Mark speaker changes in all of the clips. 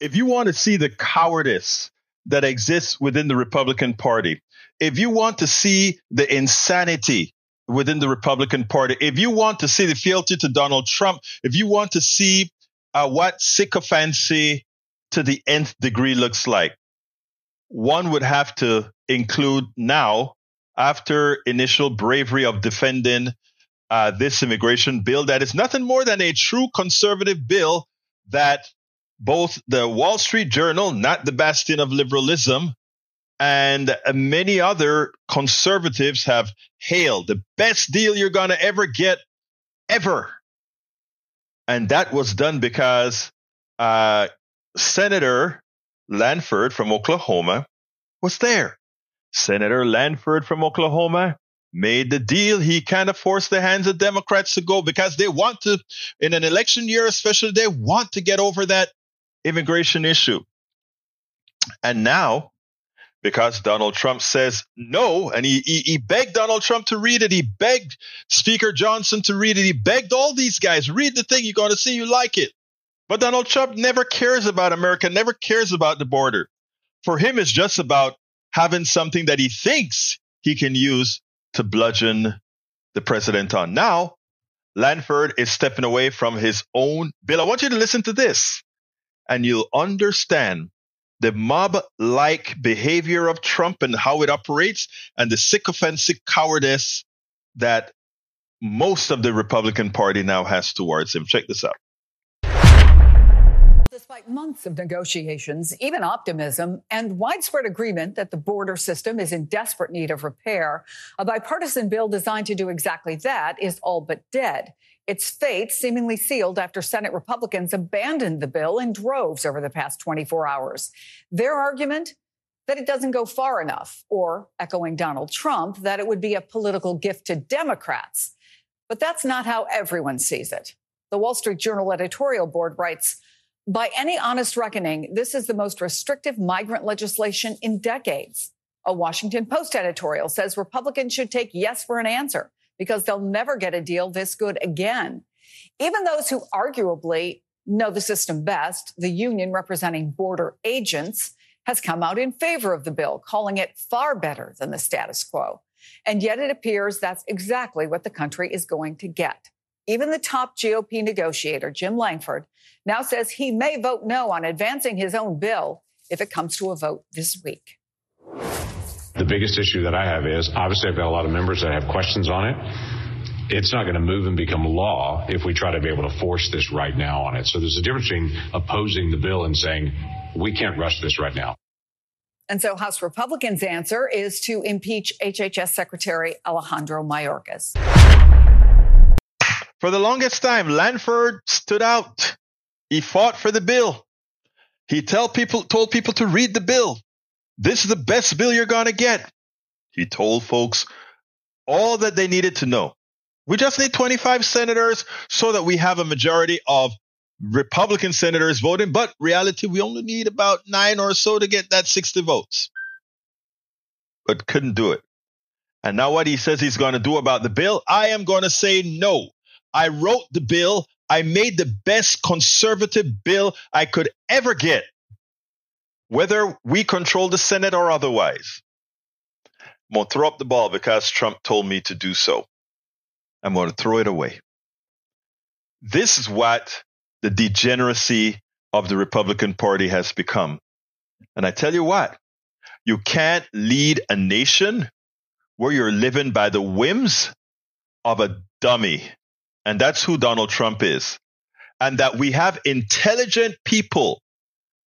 Speaker 1: If you want to see the cowardice that exists within the Republican Party, if you want to see the insanity within the Republican Party, if you want to see the fealty to Donald Trump, if you want to see uh, what sycophancy to the nth degree looks like, one would have to include now, after initial bravery of defending uh, this immigration bill, that is nothing more than a true conservative bill that both the Wall Street Journal, not the bastion of liberalism, and many other conservatives have hailed the best deal you're going to ever get, ever. And that was done because uh, Senator Lankford from Oklahoma was there. Senator Lankford from Oklahoma made the deal. He kind of forced the hands of Democrats to go because they want to, in an election year especially, they want to get over that immigration issue. And now, because Donald Trump says no, and he, he, he, begged Donald Trump to read it, he begged Speaker Johnson to read it, he begged all these guys, read the thing, you're going to see you like it. But Donald Trump never cares about America, never cares about the border. For him, it's just about having something that he thinks he can use to bludgeon the president on. Now, Lankford is stepping away from his own bill. I want you to listen to this and you'll understand the mob like behavior of Trump and how it operates and the sycophantic cowardice that most of the Republican Party now has towards him. Check this out.
Speaker 2: Months of negotiations, even optimism, and widespread agreement that the border system is in desperate need of repair, a bipartisan bill designed to do exactly that is all but dead. Its fate seemingly sealed after Senate Republicans abandoned the bill in droves over the past 24 hours. Their argument? That it doesn't go far enough, or, echoing Donald Trump, that it would be a political gift to Democrats. But that's not how everyone sees it. The Wall Street Journal editorial board writes, by any honest reckoning, this is the most restrictive migrant legislation in decades. A Washington Post editorial says Republicans should take yes for an answer because they'll never get a deal this good again. Even those who arguably know the system best, the union representing border agents, has come out in favor of the bill, calling it far better than the status quo. And yet it appears that's exactly what the country is going to get. Even the top GOP negotiator, Jim Lankford, now says he may vote no on advancing his own bill if it comes to a vote this week.
Speaker 3: The biggest issue that I have is obviously I've got a lot of members that have questions on it. It's not going to move and become law if we try to be able to force this right now on it. So there's a difference between opposing the bill and saying we can't rush this right now.
Speaker 2: And so House Republicans' answer is to impeach HHS Secretary Alejandro Mayorkas.
Speaker 1: For the longest time, Lankford stood out. He fought for the bill. He tell people, told people to read the bill. This is the best bill you're going to get. He told folks all that they needed to know. We just need 25 senators so that we have a majority of Republican senators voting. But reality, we only need about nine or so to get that 60 votes. But couldn't do it. And now what he says he's going to do about the bill, I am going to say no. I wrote the bill. I made the best conservative bill I could ever get, whether we control the Senate or otherwise. I'm going to throw up the ball because Trump told me to do so. I'm going to throw it away. This is what the degeneracy of the Republican Party has become. And I tell you what, you can't lead a nation where you're living by the whims of a dummy and that's who Donald Trump is. And that we have intelligent people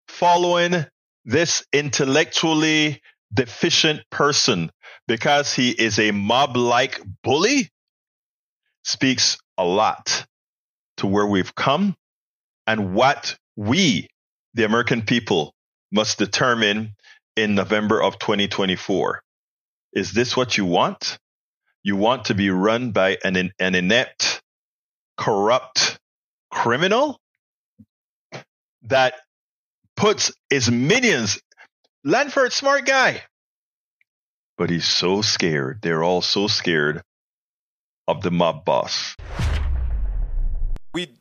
Speaker 1: following this intellectually deficient person because he is a mob like bully speaks a lot to where we've come and what we, the American people, must determine in November of 2024. Is this what you want? You want to be run by an, an inept corrupt criminal that puts his minions. Lankford, smart guy, but he's so scared. They're all so scared of the mob boss. we